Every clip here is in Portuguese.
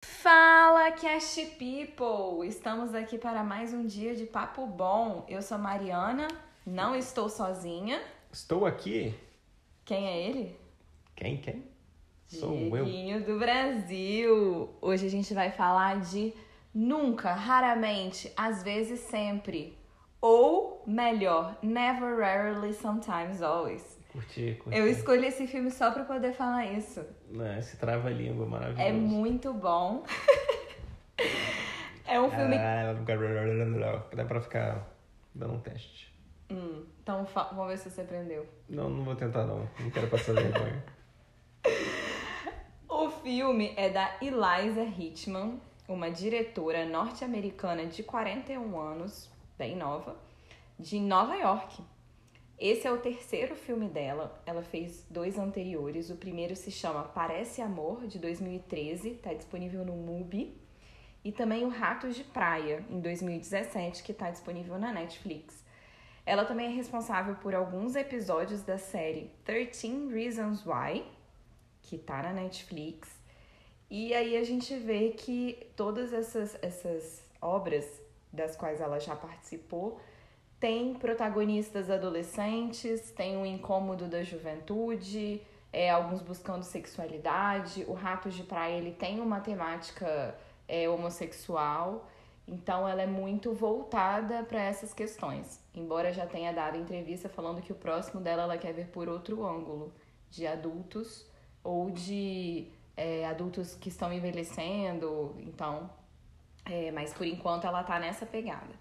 Fala, Cast People! Estamos aqui para mais um dia de papo bom. Eu sou Mariana, não estou sozinha. Estou aqui. Quem é ele? Quem, quem? Sou eu. Dieguinho do Brasil. Hoje a gente vai falar de nunca, raramente, às vezes sempre. Ou melhor, never, rarely, sometimes, always. Curti, curti. Eu escolhi esse filme só pra poder falar isso. Né, esse trava-língua maravilhoso. É muito bom. é um filme. Ah, Dá pra ficar dando um teste. Hum, então vamos ver se você aprendeu. Não, não vou tentar não. Não quero passar vergonha. O filme é da Eliza Hitchman, uma diretora norte-americana de 41 anos, bem nova, de Nova York. Esse é o terceiro filme dela. Ela fez dois anteriores. O primeiro se chama Parece Amor, de 2013, está disponível no MUBI. E também o Ratos de Praia, em 2017, que está disponível na Netflix. Ela também é responsável por alguns episódios da série 13 Reasons Why, que tá na Netflix. E aí a gente vê que todas essas, essas obras das quais ela já participou têm protagonistas adolescentes, tem um incômodo da juventude, é, alguns buscando sexualidade. O Ratos de Praia ele tem uma temática é, homossexual, então ela é muito voltada para essas questões. Embora já tenha dado entrevista falando que o próximo dela ela quer ver por outro ângulo, de adultos ou de é, adultos que estão envelhecendo, então, é, mas por enquanto ela tá nessa pegada.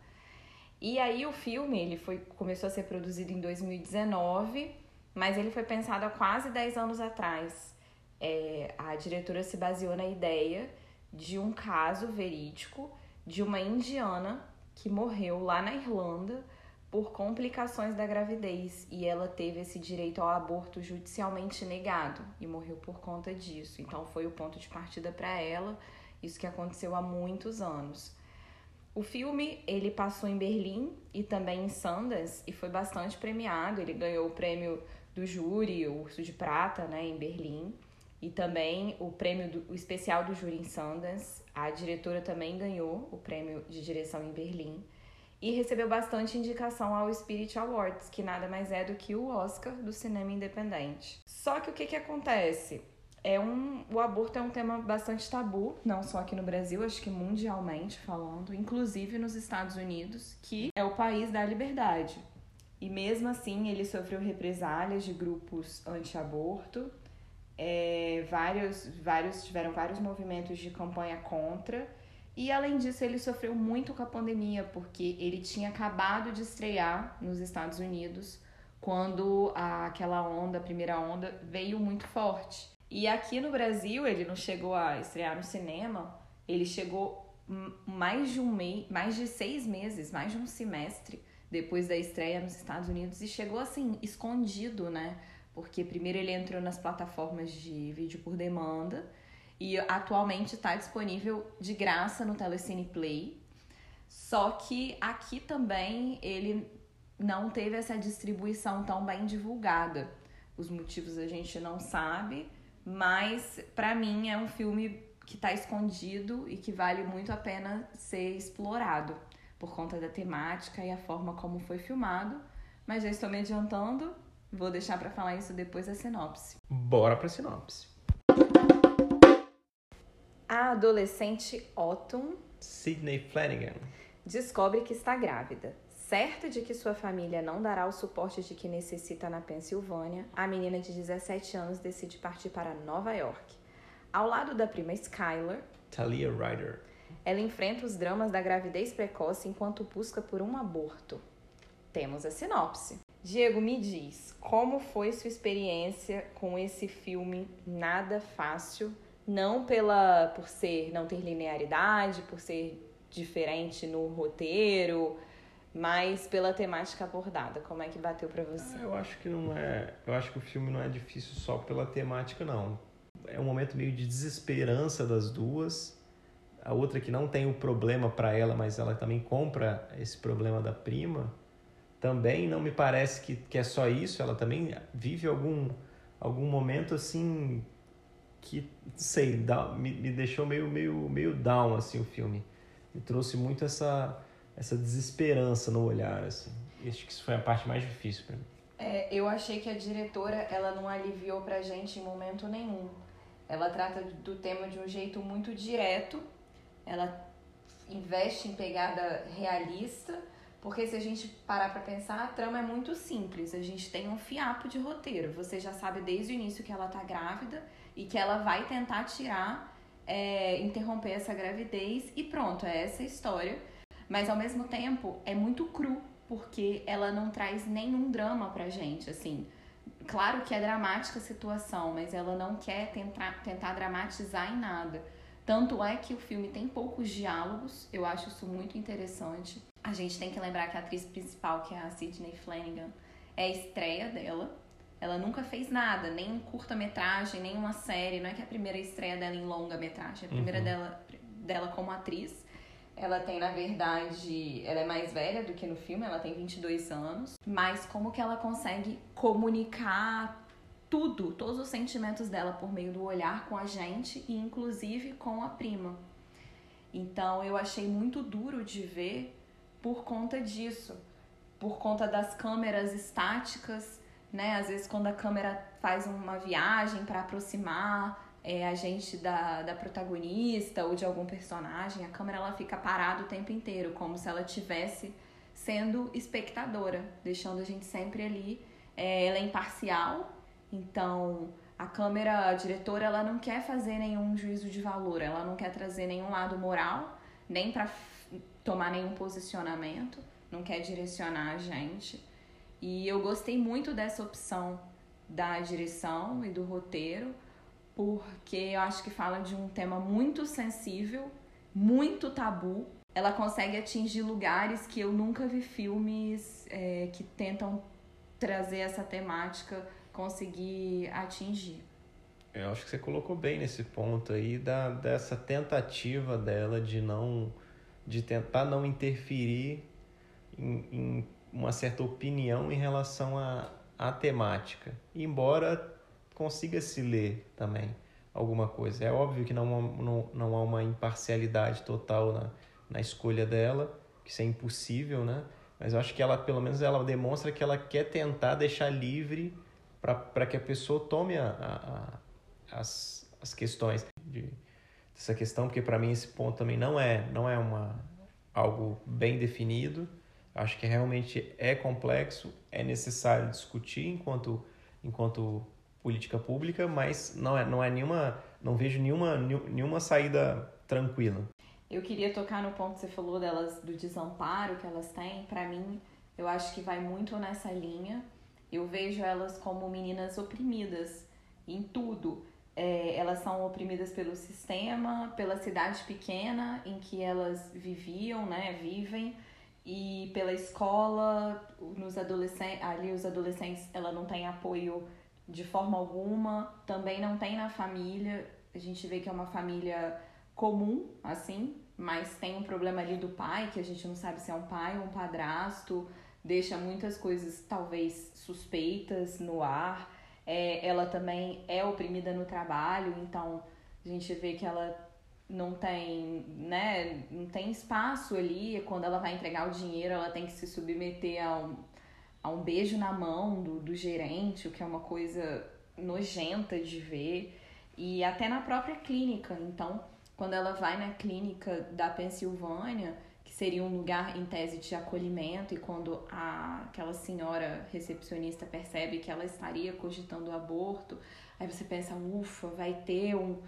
E aí o filme, ele foi, começou a ser produzido em 2019, mas ele foi pensado há quase 10 anos atrás. É, a diretora se baseou na ideia de um caso verídico de uma indiana que morreu lá na Irlanda por complicações da gravidez e ela teve esse direito ao aborto judicialmente negado e morreu por conta disso. Então foi o ponto de partida para ela, isso que aconteceu há muitos anos. O filme ele passou em Berlim e também em Sundance e foi bastante premiado. Ele ganhou o prêmio do júri, o Urso de Prata, né, em Berlim, e também o prêmio do, o especial do júri em Sundance. A diretora também ganhou o prêmio de direção em Berlim e recebeu bastante indicação ao Spirit Awards, que nada mais é do que o Oscar do cinema independente. Só que o que, que acontece? É um, o aborto é um tema bastante tabu, não só aqui no Brasil, acho que mundialmente falando, inclusive nos Estados Unidos, que é o país da liberdade. E mesmo assim, ele sofreu represálias de grupos anti-aborto, é, vários, vários tiveram vários movimentos de campanha contra. E além disso, ele sofreu muito com a pandemia, porque ele tinha acabado de estrear nos Estados Unidos quando a, aquela onda, a primeira onda, veio muito forte. E aqui no Brasil, ele não chegou a estrear no cinema, ele chegou mais de um mês, mais de seis meses, mais de um semestre depois da estreia nos Estados Unidos e chegou assim, escondido, né? Porque primeiro ele entrou nas plataformas de vídeo por demanda e atualmente está disponível de graça no Telecine Play. Só que aqui também ele não teve essa distribuição tão bem divulgada. Os motivos a gente não sabe, mas para mim é um filme que está escondido e que vale muito a pena ser explorado por conta da temática e a forma como foi filmado. Mas já estou me adiantando, vou deixar para falar isso depois da sinopse. Bora pra sinopse. A adolescente Autumn Sidney Flanagan. descobre que está grávida. Certa de que sua família não dará o suporte de que necessita na Pensilvânia, a menina de 17 anos decide partir para Nova York. Ao lado da prima Skylar, Talia Ryder. ela enfrenta os dramas da gravidez precoce enquanto busca por um aborto. Temos a sinopse. Diego, me diz, como foi sua experiência com esse filme nada fácil? Não pela por ser não ter linearidade, por ser diferente no roteiro, mas pela temática abordada. Como é que bateu pra você? Ah, Eu acho que não é. Eu acho que o filme não é difícil só pela temática, não. É um momento meio de desesperança das duas. A outra que não tem o problema para ela, mas ela também compra esse problema da prima, também não me parece que, que é só isso, ela também vive algum, algum momento assim que, sei, me, me deixou meio, meio, meio down assim o filme. Me trouxe muito essa, essa desesperança no olhar, assim. Acho que isso foi a parte mais difícil para mim. É, eu achei que a diretora, ela não aliviou pra gente em momento nenhum. Ela trata do tema de um jeito muito direto. Ela investe em pegada realista, porque se a gente parar para pensar, a trama é muito simples. A gente tem um fiapo de roteiro. Você já sabe desde o início que ela tá grávida e que ela vai tentar tirar, é, interromper essa gravidez e pronto, é essa a história. Mas ao mesmo tempo é muito cru, porque ela não traz nenhum drama pra gente, assim. Claro que é dramática a situação, mas ela não quer tentar, tentar dramatizar em nada. Tanto é que o filme tem poucos diálogos, eu acho isso muito interessante. A gente tem que lembrar que a atriz principal, que é a Sidney Flanagan, é a estreia dela. Ela nunca fez nada, nem curta-metragem, nem uma série. Não é que é a primeira estreia dela em longa-metragem, é a primeira uhum. dela, dela como atriz. Ela tem, na verdade, ela é mais velha do que no filme, ela tem 22 anos. Mas como que ela consegue comunicar tudo, todos os sentimentos dela por meio do olhar com a gente e inclusive com a prima. Então eu achei muito duro de ver por conta disso, por conta das câmeras estáticas, né? Às vezes quando a câmera faz uma viagem para aproximar é, a gente da, da protagonista ou de algum personagem, a câmera ela fica parada o tempo inteiro, como se ela tivesse sendo espectadora, deixando a gente sempre ali. É, ela é imparcial, então, a câmera a diretora, ela não quer fazer nenhum juízo de valor, ela não quer trazer nenhum lado moral, nem para tomar nenhum posicionamento, não quer direcionar a gente. E eu gostei muito dessa opção da direção e do roteiro, porque eu acho que fala de um tema muito sensível, muito tabu. Ela consegue atingir lugares que eu nunca vi filmes é, que tentam trazer essa temática conseguir atingir. Eu acho que você colocou bem nesse ponto aí da, dessa tentativa dela de não de tentar não interferir em, em uma certa opinião em relação à, temática, embora consiga se ler também alguma coisa. É óbvio que não, não, não há uma imparcialidade total na, na escolha dela, que isso é impossível, né? Mas eu acho que ela, pelo menos, ela demonstra que ela quer tentar deixar livre para que a pessoa tome a, a, a, as, as questões de, dessa questão, porque para mim esse ponto também não é, não é uma, algo bem definido. Acho que realmente é complexo, é necessário discutir enquanto, enquanto política pública, mas não é, não é nenhuma, não vejo nenhuma, nenhuma saída tranquila. Eu queria tocar no ponto que você falou delas do desamparo que elas têm. Para mim, eu acho que vai muito nessa linha eu vejo elas como meninas oprimidas em tudo. É, elas são oprimidas pelo sistema, pela cidade pequena em que elas viviam, né, vivem, e pela escola, nos adolescentes, ali os adolescentes, ela não tem apoio de forma alguma, também não tem na família. A gente vê que é uma família comum, assim, mas tem um problema ali do pai, que a gente não sabe se é um pai ou um padrasto deixa muitas coisas talvez suspeitas no ar. É, ela também é oprimida no trabalho, então a gente vê que ela não tem, né, não tem espaço ali. Quando ela vai entregar o dinheiro, ela tem que se submeter a um, a um beijo na mão do, do gerente, o que é uma coisa nojenta de ver. E até na própria clínica. Então, quando ela vai na clínica da Pensilvânia, seria um lugar em tese de acolhimento e quando a, aquela senhora recepcionista percebe que ela estaria cogitando o aborto, aí você pensa, ufa, vai ter um,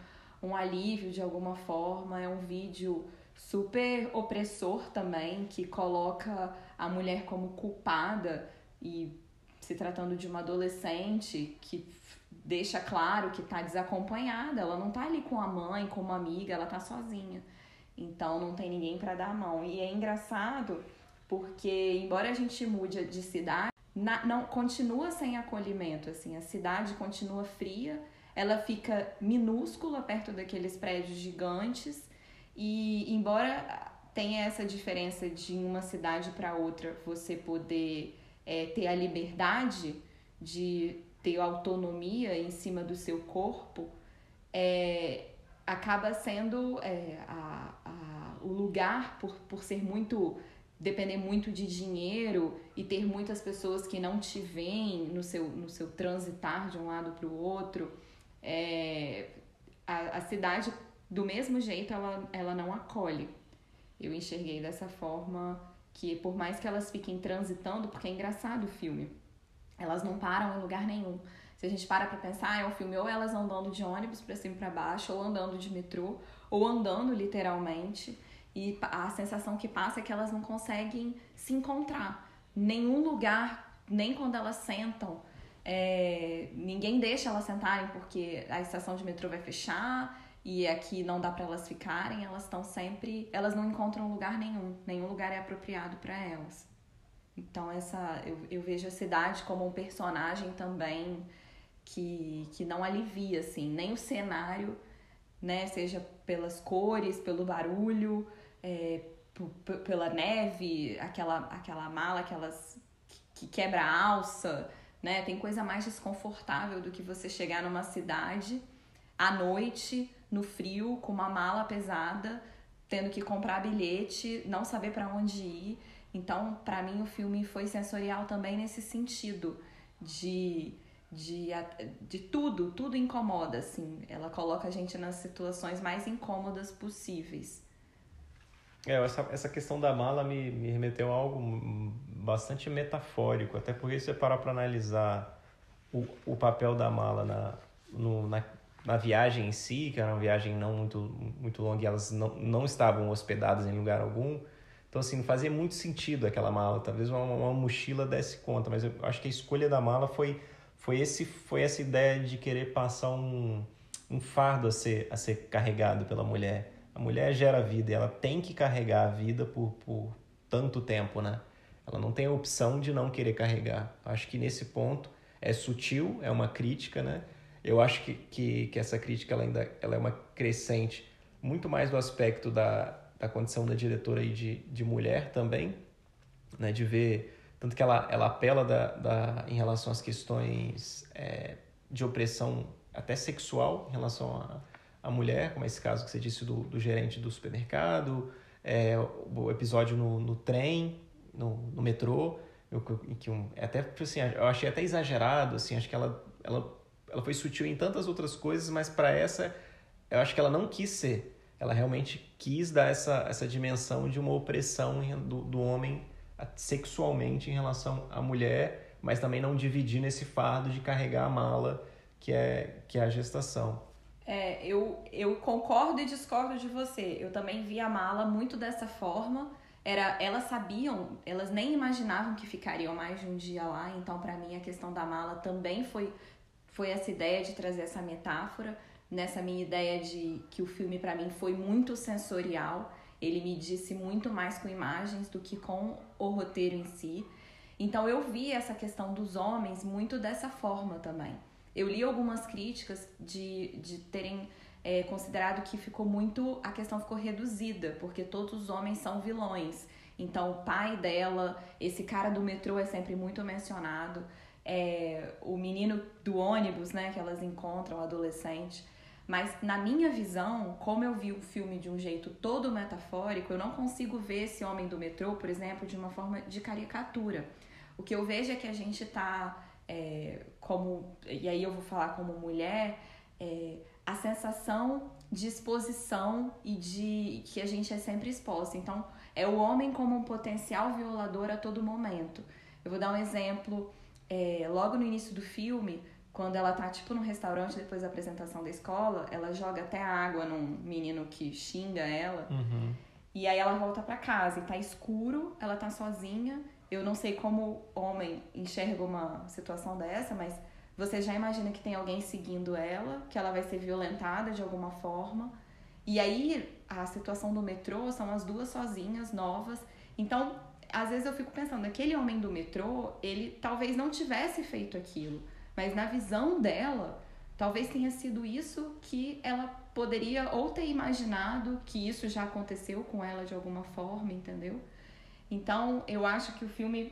um alívio de alguma forma, é um vídeo super opressor também, que coloca a mulher como culpada e se tratando de uma adolescente que deixa claro que está desacompanhada, ela não está ali com a mãe, com uma amiga, ela está sozinha. Então não tem ninguém para dar a mão. E é engraçado porque embora a gente mude de cidade, na, não continua sem acolhimento, assim, a cidade continua fria, ela fica minúscula perto daqueles prédios gigantes e embora tenha essa diferença de uma cidade para outra você poder é, ter a liberdade de ter autonomia em cima do seu corpo, é, acaba sendo é, a, a, o lugar, por, por ser muito depender muito de dinheiro e ter muitas pessoas que não te veem no seu, no seu transitar de um lado para o outro, é, a, a cidade, do mesmo jeito, ela, ela não acolhe. Eu enxerguei dessa forma que, por mais que elas fiquem transitando, porque é engraçado o filme, elas não param em lugar nenhum. Se a gente para pra pensar, é um filme ou elas andando de ônibus para cima e pra baixo, ou andando de metrô, ou andando literalmente. E a sensação que passa é que elas não conseguem se encontrar. Nenhum lugar, nem quando elas sentam, é, ninguém deixa elas sentarem porque a estação de metrô vai fechar e aqui não dá para elas ficarem, elas estão sempre, elas não encontram lugar nenhum, nenhum lugar é apropriado para elas. Então essa eu, eu vejo a cidade como um personagem também que, que não alivia assim, nem o cenário, né, seja pelas cores, pelo barulho, é, pela neve, aquela aquela mala, aquelas que quebra a alça, né? Tem coisa mais desconfortável do que você chegar numa cidade à noite, no frio, com uma mala pesada, tendo que comprar bilhete, não saber para onde ir. Então, para mim, o filme foi sensorial também nesse sentido de, de, de tudo, tudo incomoda, assim. Ela coloca a gente nas situações mais incômodas possíveis. É, essa, essa questão da mala me, me remeteu a algo bastante metafórico, até porque se você parar para analisar o, o papel da mala na, no, na, na viagem em si, que era uma viagem não muito, muito longa e elas não, não estavam hospedadas em lugar algum, então assim, não fazia muito sentido aquela mala, talvez uma, uma mochila desse conta, mas eu acho que a escolha da mala foi, foi, esse, foi essa ideia de querer passar um, um fardo a ser, a ser carregado pela mulher. A mulher gera vida e ela tem que carregar a vida por, por tanto tempo, né? Ela não tem a opção de não querer carregar. Acho que nesse ponto é sutil, é uma crítica, né? Eu acho que, que, que essa crítica ela ainda ela é uma crescente muito mais do aspecto da, da condição da diretora aí de, de mulher também, né? De ver tanto que ela, ela apela da, da, em relação às questões é, de opressão até sexual em relação à a, a, mulher, como esse caso que você disse do, do gerente do supermercado, é, o episódio no, no trem, no, no metrô, eu, que um, é até assim, eu achei até exagerado, assim, acho que ela, ela, ela foi sutil em tantas outras coisas, mas para essa eu acho que ela não quis ser. Ela realmente quis dar essa, essa dimensão de uma opressão do, do homem sexualmente em relação à mulher, mas também não dividir nesse fardo de carregar a mala que é, que é a gestação. É, eu, eu concordo e discordo de você. Eu também vi a mala muito dessa forma era elas sabiam, elas nem imaginavam que ficariam mais de um dia lá, então para mim a questão da mala também foi foi essa ideia de trazer essa metáfora, nessa minha ideia de que o filme para mim foi muito sensorial, ele me disse muito mais com imagens do que com o roteiro em si. Então eu vi essa questão dos homens muito dessa forma também. Eu li algumas críticas de, de terem é, considerado que ficou muito. a questão ficou reduzida, porque todos os homens são vilões. Então, o pai dela, esse cara do metrô é sempre muito mencionado. É, o menino do ônibus, né, que elas encontram, o adolescente. Mas na minha visão, como eu vi o filme de um jeito todo metafórico, eu não consigo ver esse homem do metrô, por exemplo, de uma forma de caricatura. O que eu vejo é que a gente tá é, como. E aí eu vou falar como mulher. É, a sensação de exposição e de que a gente é sempre exposta. Então, é o homem como um potencial violador a todo momento. Eu vou dar um exemplo. É, logo no início do filme, quando ela tá tipo no restaurante depois da apresentação da escola, ela joga até água num menino que xinga ela. Uhum. E aí ela volta para casa e tá escuro, ela tá sozinha. Eu não sei como homem enxerga uma situação dessa, mas você já imagina que tem alguém seguindo ela, que ela vai ser violentada de alguma forma. E aí a situação do metrô são as duas sozinhas, novas. Então, às vezes eu fico pensando, aquele homem do metrô, ele talvez não tivesse feito aquilo, mas na visão dela, talvez tenha sido isso que ela poderia ou ter imaginado que isso já aconteceu com ela de alguma forma, entendeu? Então, eu acho que o filme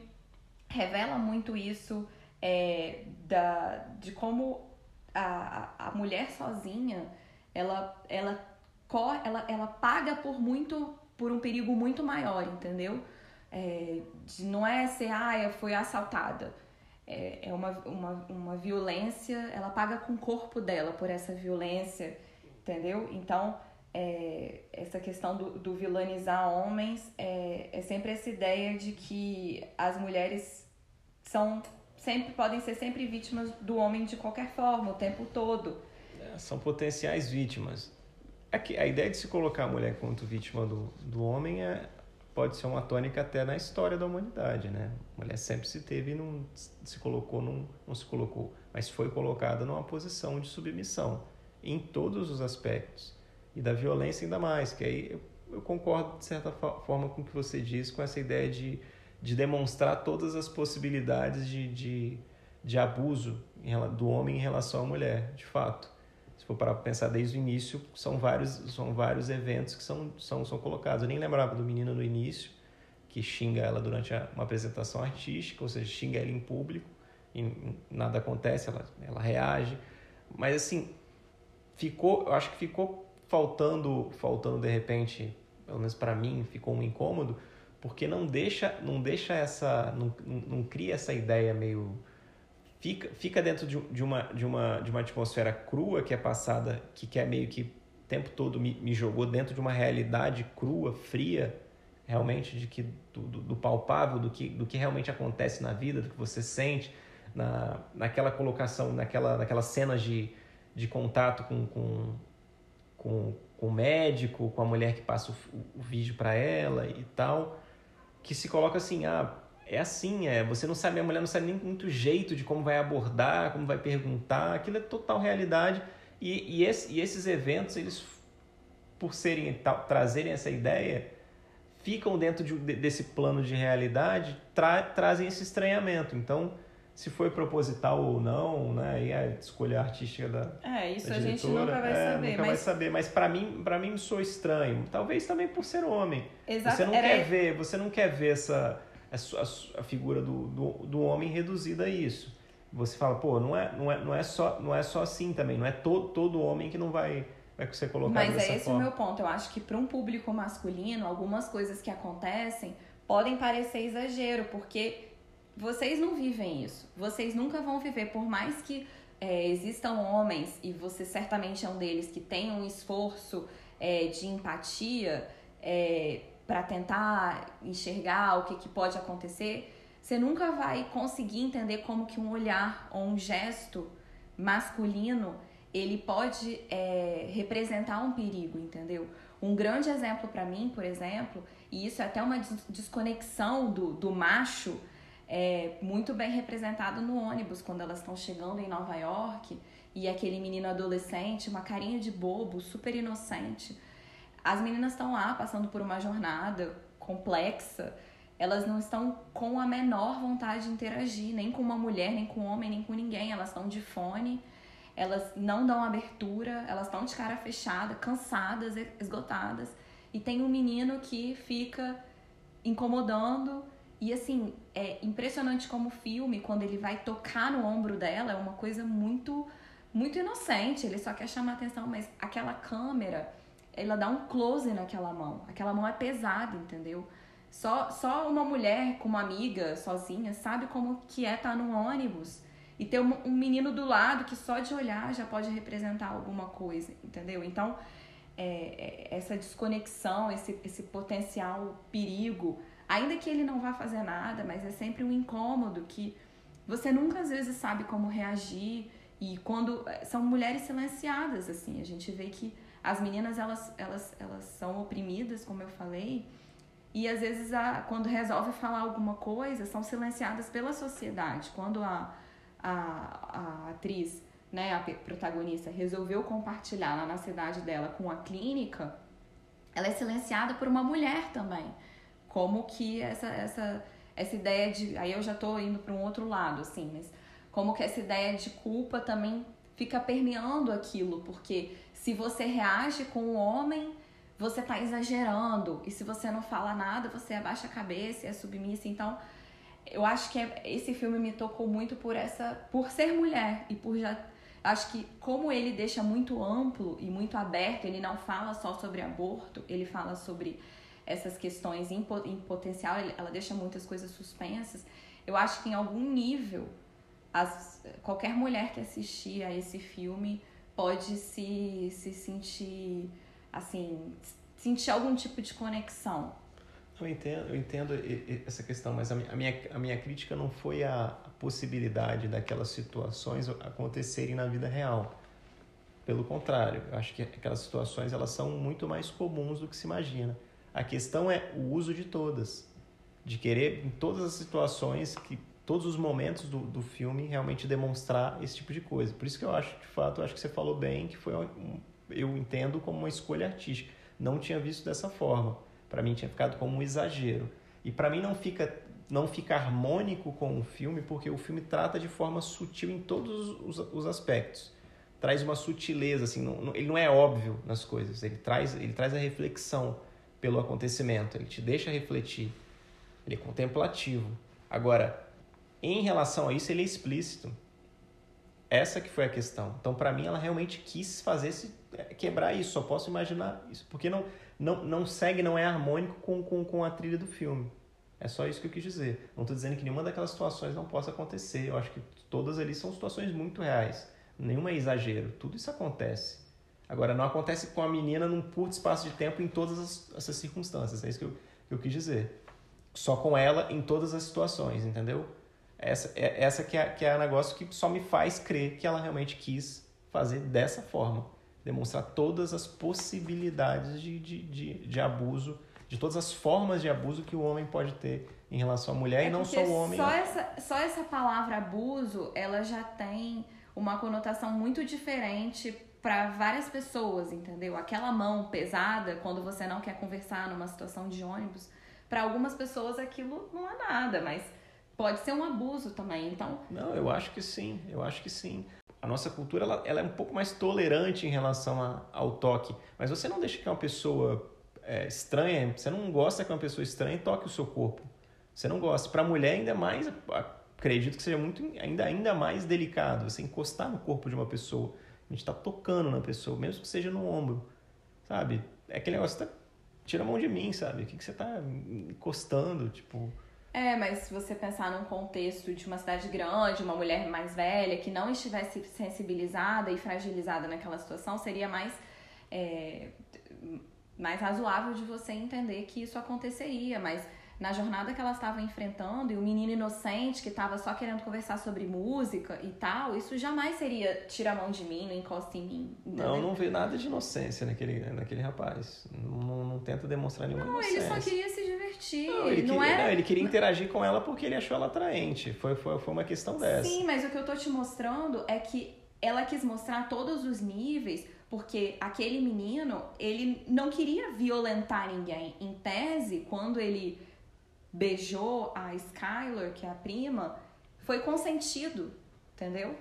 revela muito isso é, da, de como a, a mulher sozinha ela, ela, ela, ela paga por muito por um perigo muito maior, entendeu? É, de, não é ser, ah, foi assaltada. É, é uma, uma, uma violência, ela paga com o corpo dela por essa violência, entendeu? Então, é, essa questão do, do vilanizar homens é, é sempre essa ideia de que as mulheres são sempre podem ser sempre vítimas do homem de qualquer forma, o tempo todo. É, são potenciais vítimas. Aqui, a ideia de se colocar a mulher como vítima do, do homem é, pode ser uma tônica até na história da humanidade, né? A mulher sempre se teve e não se colocou, não, não se colocou, mas foi colocada numa posição de submissão em todos os aspectos e da violência ainda mais, que aí eu, eu concordo de certa forma com o que você diz, com essa ideia de, de demonstrar todas as possibilidades de, de, de abuso do homem em relação à mulher, de fato. Se for para pensar desde o início, são vários, são vários eventos que são, são, são colocados. Eu nem lembrava do menino no início, que xinga ela durante uma apresentação artística, ou seja, xinga ela em público, e nada acontece, ela, ela reage. Mas assim, ficou, eu acho que ficou faltando, faltando de repente, pelo menos para mim, ficou um incômodo, porque não deixa, não deixa essa, não, não cria essa ideia meio fica, fica dentro de, de, uma, de, uma, de uma atmosfera crua que é passada, que quer meio que o tempo todo me, me jogou dentro de uma realidade crua, fria, realmente de que do, do, do, palpável, do que, do que realmente acontece na vida, do que você sente, na, naquela colocação, naquela, naquela cena de, de contato com, com, com, com o médico, com a mulher que passa o, o vídeo para ela e tal, que se coloca assim, ah, é assim, é, você não sabe, a mulher não sabe nem muito jeito de como vai abordar, como vai perguntar, aquilo é total realidade e, e, esse, e esses eventos, eles, por serem, trazerem essa ideia, ficam dentro de, desse plano de realidade, tra, trazem esse estranhamento, então se foi proposital ou não, né? E a escolha artística da É, isso a gente nunca vai é, saber. Nunca mas... vai saber, mas para mim, para mim sou estranho. Talvez também por ser homem. Exato. Você não Era... quer ver, você não quer ver essa a, a, figura do, do, do, homem reduzida a isso. Você fala, pô, não é, não é, não é só, não é só assim também. Não é todo, todo homem que não vai vai ser colocado Mas dessa é esse forma. o meu ponto. Eu acho que para um público masculino, algumas coisas que acontecem podem parecer exagero, porque vocês não vivem isso. Vocês nunca vão viver, por mais que é, existam homens, e você certamente é um deles, que tem um esforço é, de empatia é, para tentar enxergar o que, que pode acontecer, você nunca vai conseguir entender como que um olhar ou um gesto masculino ele pode é, representar um perigo, entendeu? Um grande exemplo para mim, por exemplo, e isso é até uma desconexão do, do macho é muito bem representado no ônibus quando elas estão chegando em Nova York e aquele menino adolescente, uma carinha de bobo, super inocente. As meninas estão lá passando por uma jornada complexa, elas não estão com a menor vontade de interagir, nem com uma mulher, nem com um homem, nem com ninguém. Elas estão de fone, elas não dão abertura, elas estão de cara fechada, cansadas, esgotadas. E tem um menino que fica incomodando e assim, é impressionante como o filme, quando ele vai tocar no ombro dela, é uma coisa muito, muito inocente. Ele só quer chamar atenção, mas aquela câmera, ela dá um close naquela mão. Aquela mão é pesada, entendeu? Só, só uma mulher com uma amiga sozinha sabe como que é estar tá no ônibus e ter um, um menino do lado que só de olhar já pode representar alguma coisa, entendeu? Então, é, é, essa desconexão, esse, esse potencial perigo Ainda que ele não vá fazer nada, mas é sempre um incômodo que você nunca às vezes sabe como reagir. E quando eh, são mulheres silenciadas, assim, a gente vê que as meninas elas, elas, elas são oprimidas, como eu falei, e às vezes a, quando resolve falar alguma coisa, são silenciadas pela sociedade. Quando a, a, a atriz, né, a protagonista, resolveu compartilhar lá na cidade dela com a clínica, ela é silenciada por uma mulher também como que essa, essa, essa ideia de. Aí eu já tô indo para um outro lado, assim, mas como que essa ideia de culpa também fica permeando aquilo, porque se você reage com o homem, você tá exagerando, e se você não fala nada, você abaixa a cabeça e é submissa. Então, eu acho que é, esse filme me tocou muito por essa, por ser mulher e por já acho que como ele deixa muito amplo e muito aberto, ele não fala só sobre aborto, ele fala sobre essas questões em, em potencial, ela deixa muitas coisas suspensas. Eu acho que em algum nível as, qualquer mulher que assistir a esse filme pode se, se sentir assim, sentir algum tipo de conexão. Eu entendo, eu entendo essa questão, mas a minha, a minha crítica não foi a possibilidade daquelas situações acontecerem na vida real. Pelo contrário, eu acho que aquelas situações elas são muito mais comuns do que se imagina. A questão é o uso de todas, de querer em todas as situações que todos os momentos do, do filme realmente demonstrar esse tipo de coisa. Por isso que eu acho, de fato, acho que você falou bem, que foi um, eu entendo como uma escolha artística. Não tinha visto dessa forma. Para mim tinha ficado como um exagero. E para mim não fica não fica harmônico com o filme porque o filme trata de forma sutil em todos os, os aspectos. Traz uma sutileza assim, não, ele não é óbvio nas coisas, ele traz ele traz a reflexão pelo acontecimento, ele te deixa refletir. Ele é contemplativo. Agora, em relação a isso, ele é explícito. Essa que foi a questão. Então, para mim, ela realmente quis fazer esse, é, quebrar isso. Só posso imaginar isso. Porque não, não, não segue, não é harmônico com, com, com a trilha do filme. É só isso que eu quis dizer. Não estou dizendo que nenhuma daquelas situações não possa acontecer. Eu acho que todas ali são situações muito reais. Nenhuma é exagero. Tudo isso acontece. Agora, não acontece com a menina num curto espaço de tempo em todas as, essas circunstâncias. É isso que eu, que eu quis dizer. Só com ela em todas as situações, entendeu? Essa, é, essa que, é, que é o negócio que só me faz crer que ela realmente quis fazer dessa forma. Demonstrar todas as possibilidades de, de, de, de abuso, de todas as formas de abuso que o homem pode ter em relação à mulher é e não só o homem. Só essa, só essa palavra abuso, ela já tem uma conotação muito diferente para várias pessoas, entendeu? Aquela mão pesada quando você não quer conversar numa situação de ônibus, para algumas pessoas aquilo não é nada, mas pode ser um abuso também, então... Não, eu acho que sim, eu acho que sim. A nossa cultura ela, ela é um pouco mais tolerante em relação a, ao toque, mas você não deixa que uma pessoa é, estranha, você não gosta que uma pessoa estranha toque o seu corpo. Você não gosta. Para mulher ainda mais, acredito que seja muito ainda ainda mais delicado você encostar no corpo de uma pessoa. A gente está tocando na pessoa, mesmo que seja no ombro, sabe? É aquele negócio, tá, tira a mão de mim, sabe? O que, que você está encostando, tipo... É, mas se você pensar num contexto de uma cidade grande, uma mulher mais velha que não estivesse sensibilizada e fragilizada naquela situação, seria mais, é, mais razoável de você entender que isso aconteceria. Mas na jornada que ela estava enfrentando e o menino inocente que estava só querendo conversar sobre música e tal, isso jamais seria tira a mão de mim, não encosta em mim. Entendeu? Não, não vê nada de inocência naquele, naquele rapaz. Não, não, não tenta demonstrar nenhuma não, inocência. Não, ele só queria se divertir. Não, ele, não queria, era... não, ele queria interagir com ela porque ele achou ela atraente. Foi, foi, foi uma questão dessa. Sim, mas o que eu tô te mostrando é que ela quis mostrar todos os níveis porque aquele menino, ele não queria violentar ninguém. Em tese, quando ele beijou a Skylar, que é a prima, foi consentido, entendeu?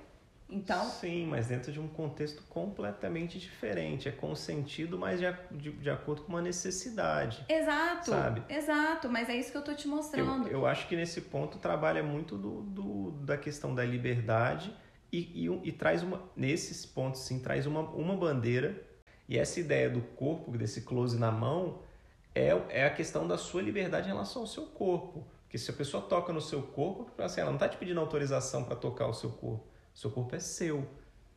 Então. Sim, mas dentro de um contexto completamente diferente. É consentido, mas de, de, de acordo com uma necessidade. Exato. Sabe? Exato, mas é isso que eu tô te mostrando. Eu, eu acho que nesse ponto trabalha muito do, do da questão da liberdade e, e, e, traz uma. Nesses pontos, sim, traz uma, uma bandeira. E essa ideia do corpo, desse close na mão, é, é a questão da sua liberdade em relação ao seu corpo. Porque se a pessoa toca no seu corpo, assim, ela não está te pedindo autorização para tocar o seu corpo. O seu corpo é seu.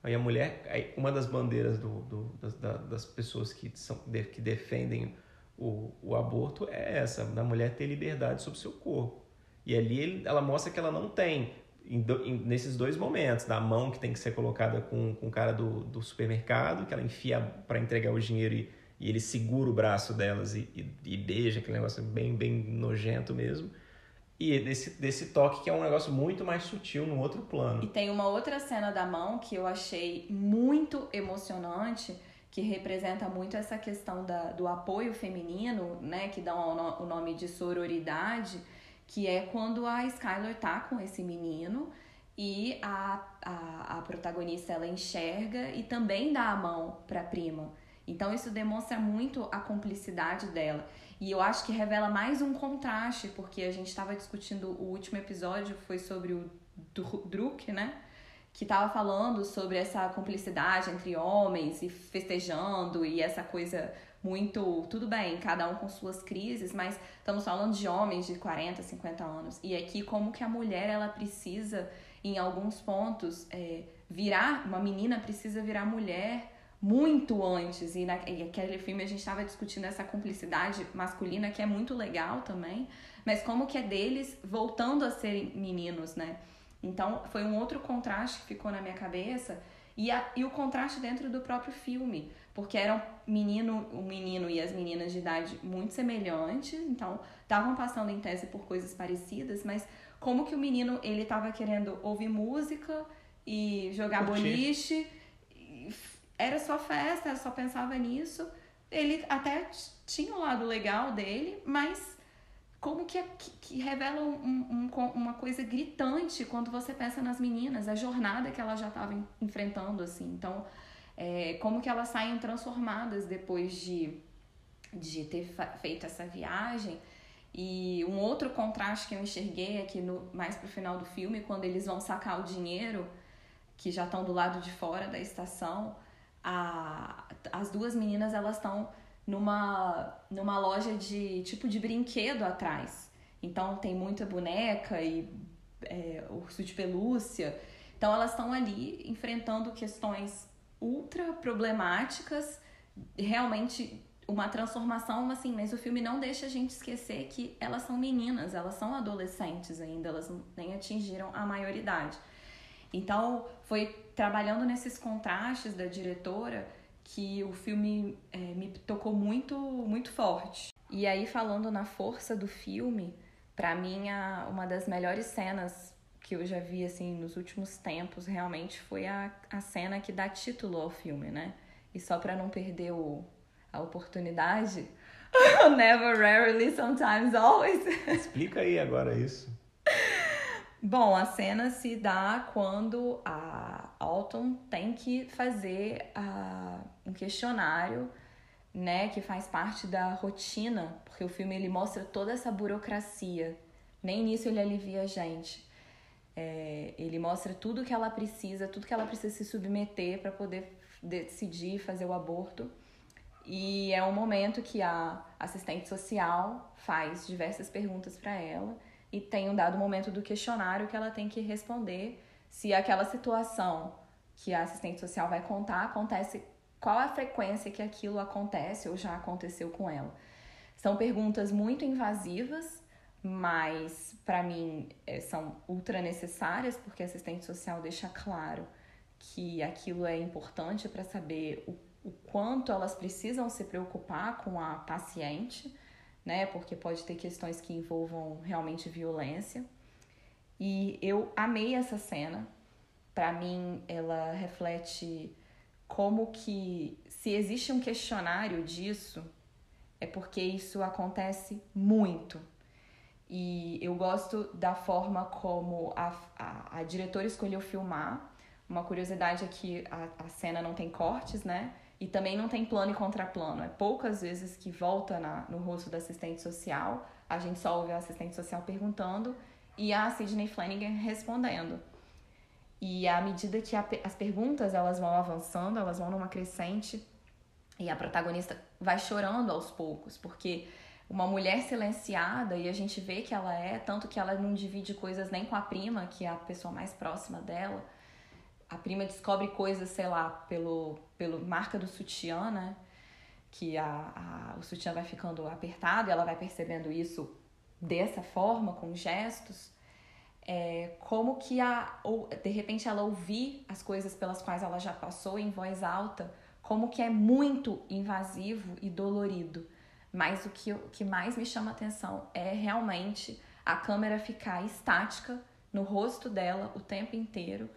Aí a mulher, aí uma das bandeiras do, do das, das, pessoas que, são, que defendem o, o aborto é essa, da mulher ter liberdade sobre o seu corpo. E ali ela mostra que ela não tem, em, em, nesses dois momentos, da mão que tem que ser colocada com, com o cara do, do supermercado, que ela enfia para entregar o dinheiro e e ele segura o braço delas e, e, e beija, aquele negócio bem, bem nojento mesmo. E desse, desse toque que é um negócio muito mais sutil no outro plano. E tem uma outra cena da mão que eu achei muito emocionante, que representa muito essa questão da, do apoio feminino, né? Que dá o nome de sororidade, que é quando a Skylar tá com esse menino e a, a, a protagonista ela enxerga e também dá a mão pra prima. Então isso demonstra muito a cumplicidade dela. E eu acho que revela mais um contraste, porque a gente estava discutindo o último episódio, foi sobre o Druk, né? Que estava falando sobre essa cumplicidade entre homens e festejando e essa coisa muito. Tudo bem, cada um com suas crises, mas estamos falando de homens de 40, 50 anos. E aqui, como que a mulher ela precisa, em alguns pontos, é, virar. Uma menina precisa virar mulher muito antes. E, na, e aquele filme a gente estava discutindo essa cumplicidade masculina que é muito legal também, mas como que é deles voltando a serem meninos, né? Então foi um outro contraste que ficou na minha cabeça e, a, e o contraste dentro do próprio filme, porque eram menino, o menino e as meninas de idade muito semelhantes, então estavam passando em tese por coisas parecidas, mas como que o menino ele estava querendo ouvir música e jogar Curtir. boliche era só festa, só pensava nisso. Ele até tinha o lado legal dele, mas como que, que, revela um, um, uma coisa gritante quando você pensa nas meninas, a jornada que elas já estavam enfrentando, assim. Então, é, como que elas saem transformadas depois de, de ter feito essa viagem. E um outro contraste que eu enxerguei aqui no, mais pro final do filme, quando eles vão sacar o dinheiro, que já estão do lado de fora da estação, a, as duas meninas elas estão numa, numa loja de tipo de brinquedo atrás. Então tem muita boneca e é, urso de pelúcia. Então elas estão ali enfrentando questões ultra problemáticas, realmente uma transformação assim, mas o filme não deixa a gente esquecer que elas são meninas, elas são adolescentes ainda, elas nem atingiram a maioridade. Então, foi trabalhando nesses contrastes da diretora que o filme é, me tocou muito, muito forte. E aí, falando na força do filme, para mim, a, uma das melhores cenas que eu já vi assim nos últimos tempos realmente foi a, a cena que dá título ao filme, né? E só para não perder o, a oportunidade, never, rarely, sometimes, always. Explica aí agora isso. Bom, a cena se dá quando a Alton tem que fazer uh, um questionário, né, que faz parte da rotina, porque o filme ele mostra toda essa burocracia. Nem nisso ele alivia a gente. É, ele mostra tudo que ela precisa, tudo que ela precisa se submeter para poder decidir fazer o aborto. E é um momento que a assistente social faz diversas perguntas para ela e tem um dado momento do questionário que ela tem que responder se aquela situação que a assistente social vai contar acontece, qual a frequência que aquilo acontece ou já aconteceu com ela. São perguntas muito invasivas, mas para mim é, são ultra necessárias porque a assistente social deixa claro que aquilo é importante para saber o, o quanto elas precisam se preocupar com a paciente né? Porque pode ter questões que envolvam realmente violência. E eu amei essa cena. Para mim, ela reflete como que se existe um questionário disso, é porque isso acontece muito. E eu gosto da forma como a, a, a diretora escolheu filmar. Uma curiosidade é que a, a cena não tem cortes, né? E também não tem plano e contraplano. É poucas vezes que volta na, no rosto da assistente social. A gente só ouve a assistente social perguntando e a Sidney Flanagan respondendo. E à medida que a, as perguntas elas vão avançando, elas vão numa crescente e a protagonista vai chorando aos poucos, porque uma mulher silenciada e a gente vê que ela é, tanto que ela não divide coisas nem com a prima, que é a pessoa mais próxima dela a prima descobre coisas, sei lá, pelo, pelo marca do sutiã, né? Que a, a, o sutiã vai ficando apertado e ela vai percebendo isso dessa forma, com gestos. É, como que a, ou, de repente ela ouvir as coisas pelas quais ela já passou em voz alta, como que é muito invasivo e dolorido. Mas o que, o que mais me chama atenção é realmente a câmera ficar estática no rosto dela o tempo inteiro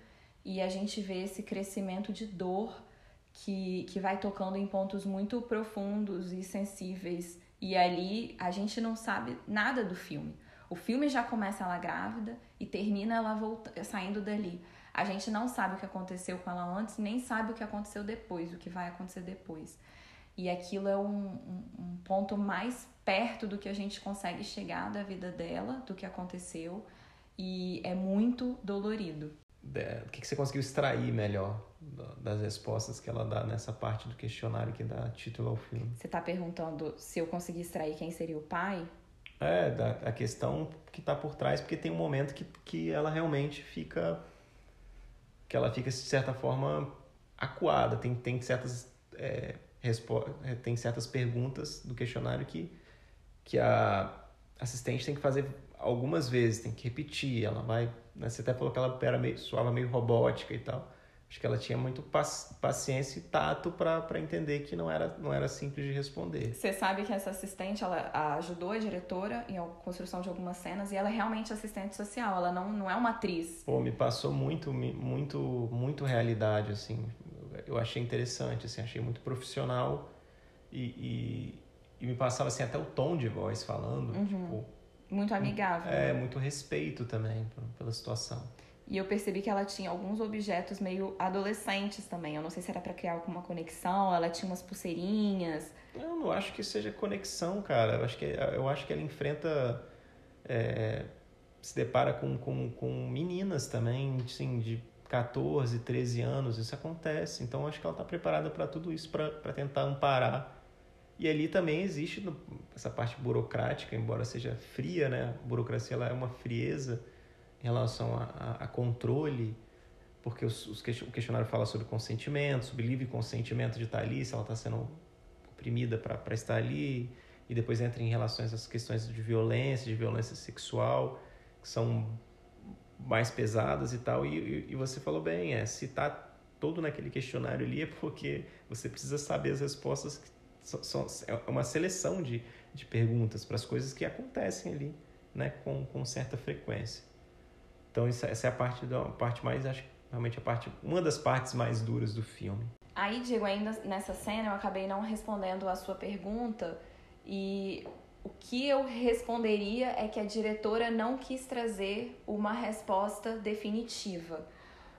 e a gente vê esse crescimento de dor que, que vai tocando em pontos muito profundos e sensíveis. E ali a gente não sabe nada do filme. O filme já começa ela grávida e termina ela volta, saindo dali. A gente não sabe o que aconteceu com ela antes, nem sabe o que aconteceu depois, o que vai acontecer depois. E aquilo é um, um, um ponto mais perto do que a gente consegue chegar da vida dela, do que aconteceu. E é muito dolorido. O que você conseguiu extrair melhor das respostas que ela dá nessa parte do questionário que dá título ao filme? Você está perguntando se eu consegui extrair quem seria o pai? É, da, a questão que está por trás, porque tem um momento que, que ela realmente fica. que ela fica, de certa forma, acuada. Tem, tem, certas, é, é, tem certas perguntas do questionário que, que a assistente tem que fazer algumas vezes, tem que repetir. Ela vai. Né, você até falou que ela era meio, soava meio robótica e tal. Acho que ela tinha muito paciência e tato para entender que não era, não era simples de responder. Você sabe que essa assistente, ela ajudou a diretora em a construção de algumas cenas e ela é realmente assistente social, ela não, não é uma atriz. Pô, me passou muito, muito, muito realidade, assim. Eu achei interessante, assim, achei muito profissional e, e, e me passava, assim, até o tom de voz falando, uhum. tipo... Muito amigável. É, né? muito respeito também pela situação. E eu percebi que ela tinha alguns objetos meio adolescentes também. Eu não sei se era para criar alguma conexão, ela tinha umas pulseirinhas. Eu não acho que seja conexão, cara. Eu acho que, eu acho que ela enfrenta. É, se depara com, com, com meninas também, assim, de 14, 13 anos. Isso acontece. Então eu acho que ela está preparada para tudo isso, para tentar amparar. E ali também existe essa parte burocrática, embora seja fria, né? A burocracia ela é uma frieza em relação a, a, a controle, porque os, os, o questionário fala sobre consentimento, sobre livre consentimento de estar ali, se ela está sendo oprimida para estar ali, e depois entra em relações às questões de violência, de violência sexual, que são mais pesadas e tal, e, e, e você falou bem, é, se está todo naquele questionário ali é porque você precisa saber as respostas, que são, são, é uma seleção de, de perguntas para as coisas que acontecem ali, né, com, com certa frequência. Então essa é a parte da parte mais acho realmente a parte uma das partes mais duras do filme. Aí, Diego, ainda nessa cena eu acabei não respondendo a sua pergunta e o que eu responderia é que a diretora não quis trazer uma resposta definitiva.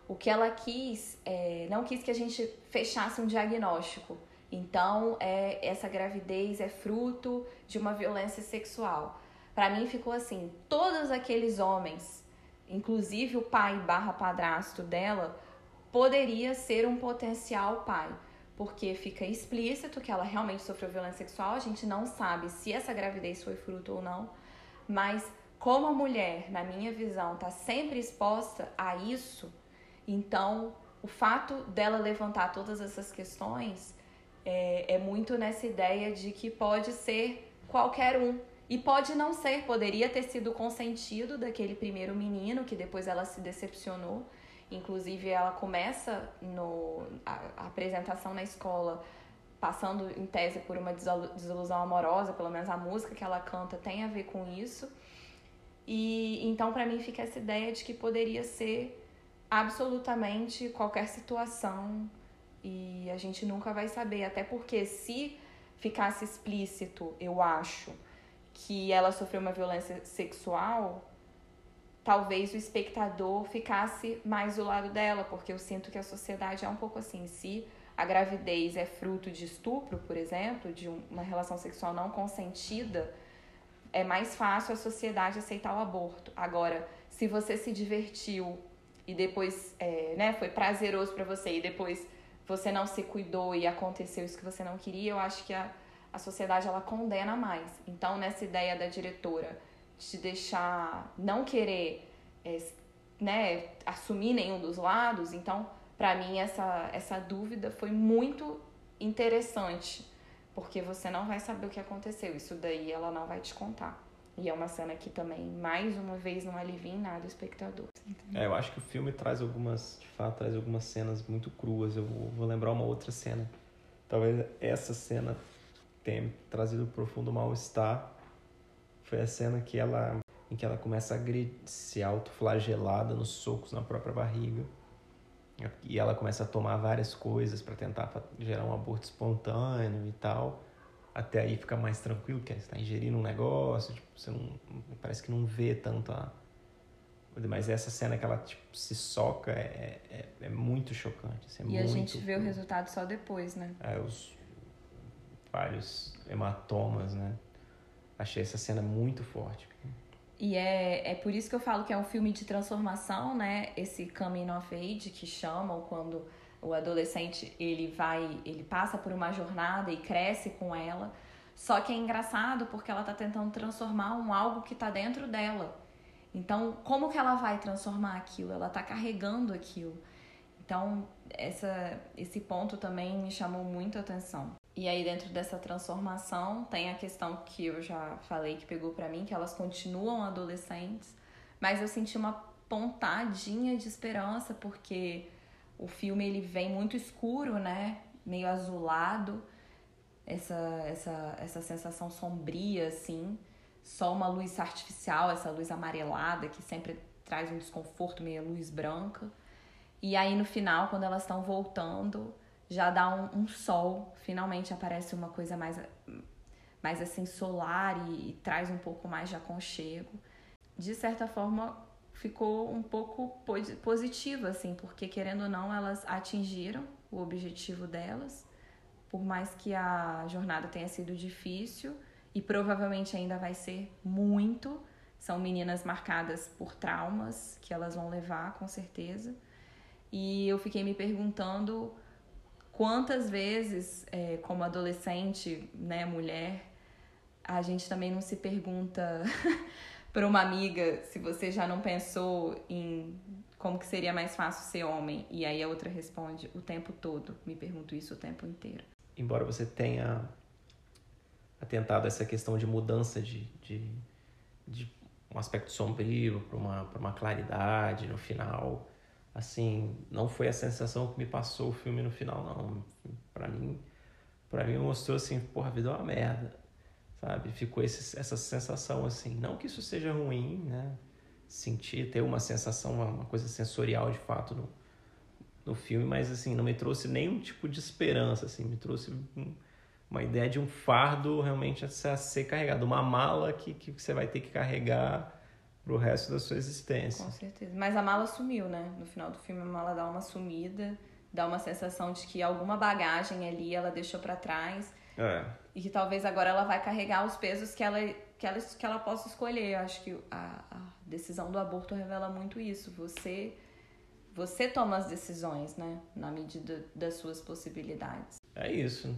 O que ela quis, é, não quis que a gente fechasse um diagnóstico. Então, é, essa gravidez é fruto de uma violência sexual. Para mim ficou assim: todos aqueles homens inclusive o pai barra padrasto dela, poderia ser um potencial pai. Porque fica explícito que ela realmente sofreu violência sexual, a gente não sabe se essa gravidez foi fruto ou não, mas como a mulher, na minha visão, está sempre exposta a isso, então o fato dela levantar todas essas questões é, é muito nessa ideia de que pode ser qualquer um, e pode não ser, poderia ter sido consentido daquele primeiro menino que depois ela se decepcionou. Inclusive, ela começa no, a, a apresentação na escola passando em tese por uma desilusão amorosa, pelo menos a música que ela canta tem a ver com isso. E então para mim fica essa ideia de que poderia ser absolutamente qualquer situação e a gente nunca vai saber, até porque se ficasse explícito, eu acho, que ela sofreu uma violência sexual, talvez o espectador ficasse mais do lado dela, porque eu sinto que a sociedade é um pouco assim. Se a gravidez é fruto de estupro, por exemplo, de uma relação sexual não consentida, é mais fácil a sociedade aceitar o aborto. Agora, se você se divertiu e depois é, né, foi prazeroso para você e depois você não se cuidou e aconteceu isso que você não queria, eu acho que a a sociedade ela condena mais. Então, nessa ideia da diretora de deixar não querer é, né, assumir nenhum dos lados, então, para mim, essa, essa dúvida foi muito interessante, porque você não vai saber o que aconteceu, isso daí ela não vai te contar. E é uma cena que também, mais uma vez, não alivia em nada o espectador. É, eu acho que o filme traz algumas, de fato, traz algumas cenas muito cruas. Eu vou, vou lembrar uma outra cena. Talvez essa cena tem trazido profundo mal-estar foi a cena que ela, em que ela começa a se autoflagelada nos socos na própria barriga. E ela começa a tomar várias coisas para tentar gerar um aborto espontâneo e tal. Até aí fica mais tranquilo, porque você está ingerindo um negócio, tipo, você não, parece que não vê tanto a. Mas essa cena que ela tipo, se soca é, é, é muito chocante. Assim, é e muito... a gente vê o resultado só depois, né? É, os, vários hematomas, né? Achei essa cena muito forte. E é, é por isso que eu falo que é um filme de transformação, né? Esse coming of age que chamam quando o adolescente ele vai, ele passa por uma jornada e cresce com ela. Só que é engraçado porque ela tá tentando transformar um algo que tá dentro dela. Então, como que ela vai transformar aquilo? Ela tá carregando aquilo. Então, essa, esse ponto também me chamou muito a atenção. E aí, dentro dessa transformação, tem a questão que eu já falei que pegou para mim, que elas continuam adolescentes, mas eu senti uma pontadinha de esperança, porque o filme ele vem muito escuro, né? Meio azulado, essa, essa, essa sensação sombria, assim. Só uma luz artificial, essa luz amarelada que sempre traz um desconforto, meio luz branca. E aí no final, quando elas estão voltando, já dá um, um, sol, finalmente aparece uma coisa mais, mais assim solar e, e traz um pouco mais de aconchego. De certa forma, ficou um pouco positivo, assim, porque querendo ou não, elas atingiram o objetivo delas, por mais que a jornada tenha sido difícil e provavelmente ainda vai ser muito. São meninas marcadas por traumas que elas vão levar, com certeza. E eu fiquei me perguntando quantas vezes, é, como adolescente, né, mulher, a gente também não se pergunta para uma amiga se você já não pensou em como que seria mais fácil ser homem? E aí a outra responde o tempo todo. Me pergunto isso o tempo inteiro. Embora você tenha atentado a essa questão de mudança de, de, de um aspecto sombrio para uma, uma claridade no final assim, não foi a sensação que me passou o filme no final, não. Para mim, para mim mostrou assim, porra, a vida é uma merda, sabe? Ficou esse, essa sensação assim, não que isso seja ruim, né? Sentir, ter uma sensação, uma coisa sensorial de fato no, no filme, mas assim, não me trouxe nenhum tipo de esperança, assim, me trouxe um, uma ideia de um fardo realmente a ser, carregado, uma mala que, que você vai ter que carregar pro resto da sua existência. Com certeza. Mas a mala sumiu, né? No final do filme a mala dá uma sumida, dá uma sensação de que alguma bagagem ali ela deixou para trás. É. E que talvez agora ela vai carregar os pesos que ela, que ela, que ela possa escolher. Eu acho que a, a decisão do aborto revela muito isso. Você você toma as decisões, né? Na medida das suas possibilidades. É isso.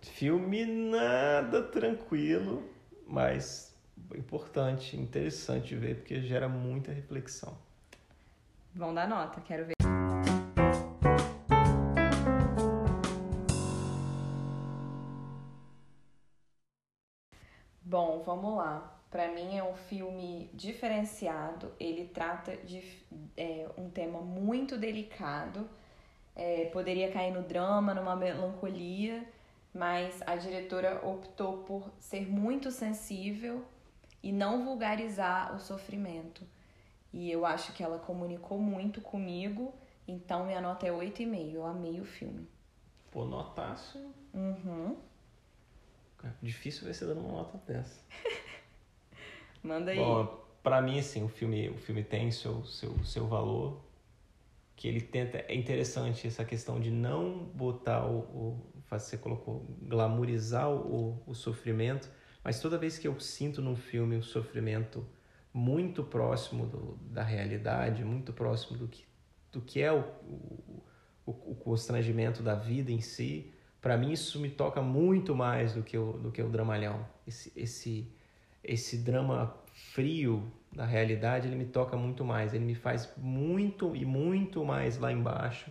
Filme nada tranquilo, mas importante, interessante de ver, porque gera muita reflexão. Vão dar nota, quero ver. Bom, vamos lá. Para mim é um filme diferenciado. Ele trata de é, um tema muito delicado. É, poderia cair no drama, numa melancolia, mas a diretora optou por ser muito sensível e não vulgarizar o sofrimento. E eu acho que ela comunicou muito comigo, então minha nota é 8,5. Eu amei o filme. Pô, notaço. Uhum. É difícil ver você dando uma nota dessa. Manda aí. Bom, pra mim, assim, o filme, o filme tem seu, seu, seu valor. Que ele tenta. É interessante essa questão de não botar o. o você colocou, glamorizar o, o sofrimento mas toda vez que eu sinto num filme o sofrimento muito próximo do, da realidade, muito próximo do que, do que é o, o, o constrangimento da vida em si, para mim isso me toca muito mais do que o, do que o dramalhão. Esse, esse, esse drama frio da realidade, ele me toca muito mais. Ele me faz muito e muito mais lá embaixo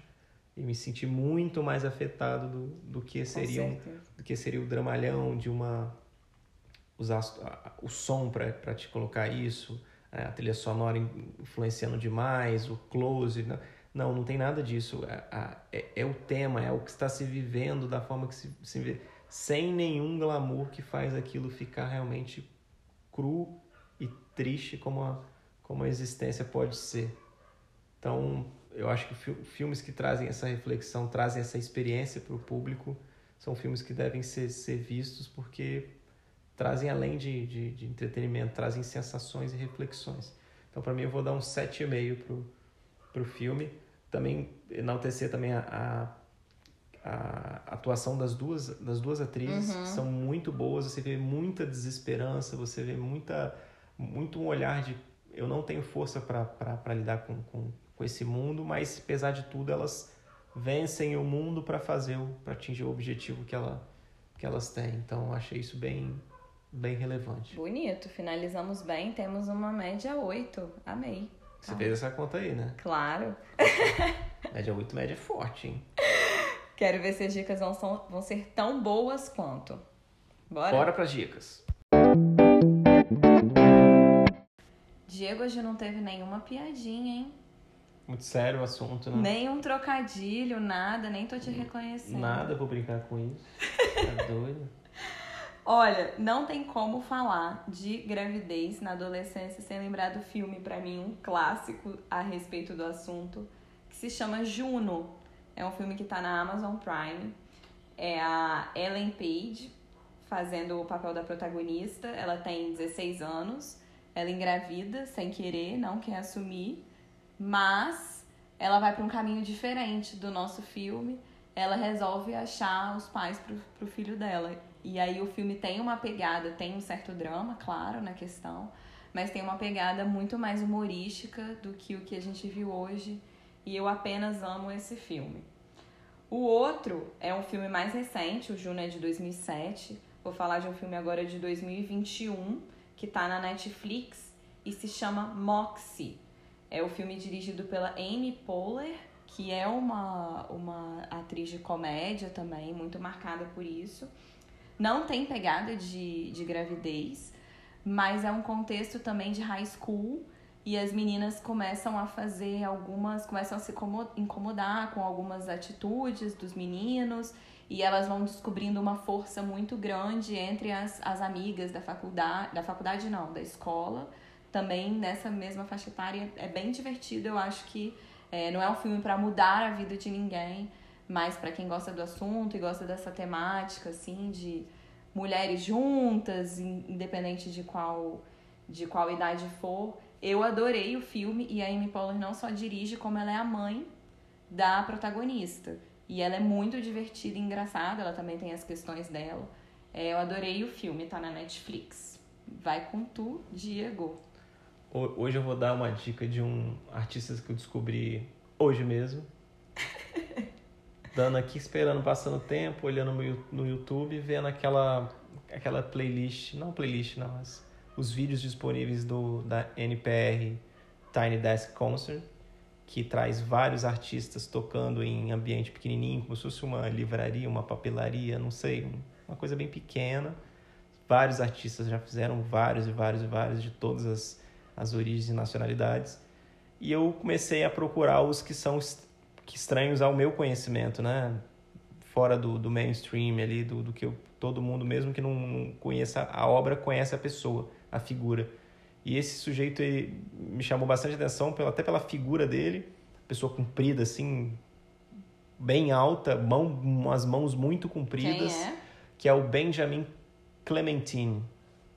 e me sentir muito mais afetado do, do que seria um, do que seria o dramalhão de uma usar o som para te colocar isso, é, a trilha sonora influenciando demais, o close. Não, não, não tem nada disso. É, é, é, o tema, é o que está se vivendo da forma que se, se vê, sem nenhum glamour que faz aquilo ficar realmente cru e triste como a, como a existência pode ser. Então, eu acho que filmes que trazem essa reflexão, trazem essa experiência para o público, são filmes que devem ser, ser vistos porque trazem além de, de, de entretenimento, trazem sensações e reflexões. Então, para mim, eu vou dar um 7,5 pro, pro filme. Também enaltecer também a, a, a atuação das duas, das duas atrizes Uhum. são muito boas. Você vê muita desesperança, você vê muita, muito um olhar de eu não tenho força para lidar com, com, com esse mundo, mas apesar de tudo elas vencem o mundo para fazer para atingir o objetivo que, ela, que elas têm. Então achei isso bem bem relevante. Bonito, finalizamos bem, temos uma média 8. Amei. Você Tá. fez essa conta aí, né? Claro. Média 8, média forte, hein? Quero ver se as dicas vão, são- vão ser tão boas quanto. Bora? Bora pras dicas. Diego hoje não teve nenhuma piadinha, hein? Muito sério o assunto, né? Nem um trocadilho, nada, nem tô te reconhecendo. Nada pra brincar com isso. Tá doido? Olha, não tem como falar de gravidez na adolescência sem lembrar do filme, pra mim, um clássico a respeito do assunto, que se chama Juno. É um filme que tá na Amazon Prime. É a Ellen Page fazendo o papel da protagonista. Ela tem 16 anos. Ela engravida sem querer, não quer assumir. Mas ela vai pra um caminho diferente do nosso filme. Ela resolve achar os pais pro, pro filho dela. E aí o filme tem uma pegada, tem um certo drama, claro, na questão, mas tem uma pegada muito mais humorística do que o que a gente viu hoje. E eu apenas amo esse filme. O outro é um filme mais recente, o Juno é de 2007. Vou falar de um filme agora de 2021, que tá na Netflix e se chama Moxie. É o filme dirigido pela Amy Poehler, que é uma, uma atriz de comédia também, muito marcada por isso. Não tem pegada de, de gravidez, mas é um contexto também de high school e as meninas começam a fazer algumas, começam a se incomo- incomodar com algumas atitudes dos meninos e elas vão descobrindo uma força muito grande entre as, as amigas da faculdade, da faculdade não, da escola, também nessa mesma faixa etária. É bem divertido, eu acho que é, não é um filme para mudar a vida de ninguém, mas para quem gosta do assunto e gosta dessa temática, assim, de mulheres juntas, in- independente de qual, de qual idade for. Eu adorei o filme e a Amy Poehler não só dirige, como ela é a mãe da protagonista. E ela é muito divertida e engraçada, ela também tem as questões dela. É, eu adorei o filme, tá na Netflix. Vai com tu, Diego. Ho- Hoje eu vou dar uma dica de um artista que eu descobri hoje mesmo. Dando aqui, esperando, passando tempo, olhando no YouTube, vendo aquela, aquela playlist, não playlist, não, mas os vídeos disponíveis do, da NPR Tiny Desk Concert, que traz vários artistas tocando em ambiente pequenininho, como se fosse uma livraria, uma papelaria, não sei, um- uma coisa bem pequena. Vários artistas já fizeram vários e vários e vários de todas as, as origens e nacionalidades. E eu comecei a procurar os que são que estranhos ao meu conhecimento, né? Fora do, do mainstream ali, do, do que eu, todo mundo, mesmo que não, não conheça a obra, conhece a pessoa, a figura. E esse sujeito me chamou bastante atenção, pela, até pela figura dele, pessoa comprida, assim, bem alta, mão, umas mãos muito compridas é? que é o Benjamin Clementine.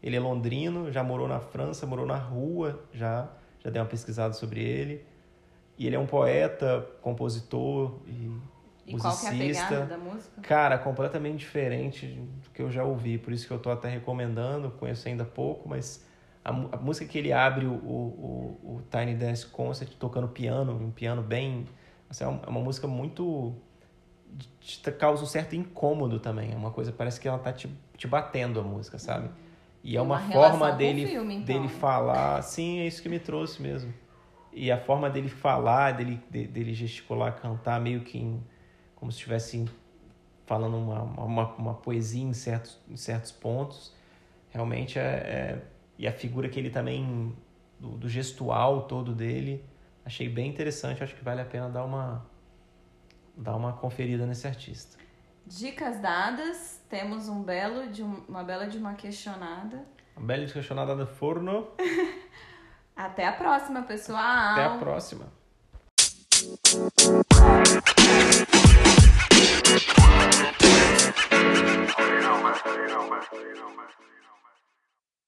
Ele é londrino, já morou na França, morou na rua, já, já dei uma pesquisada sobre ele. E ele é um poeta, compositor e, E qual que é a musicista. pegada da música? Cara, completamente diferente do que eu já ouvi, por isso que eu tô até recomendando, conheço ainda pouco, mas a, a música que ele abre o, o, o, Tiny Desk Concert tocando piano, um piano bem... Assim, é uma- é uma música muito... te causa um certo incômodo também, é uma coisa, parece que ela tá te, te batendo a música, sabe? E é uma, uma forma dele, filme, então. dele falar, sim, é isso que me trouxe mesmo. E a forma dele falar, dele, de- dele gesticular, cantar, meio que em- como se estivesse falando uma, uma, uma poesia em certos, em certos pontos. Realmente é, é- E a figura que ele também, do, do gestual todo dele, achei bem interessante. Acho que vale a pena dar uma, dar uma conferida nesse artista. Dicas dadas, temos um belo de um- uma bela de uma questionada. Uma bela questionada do forno. Até a próxima, pessoal. Até a próxima.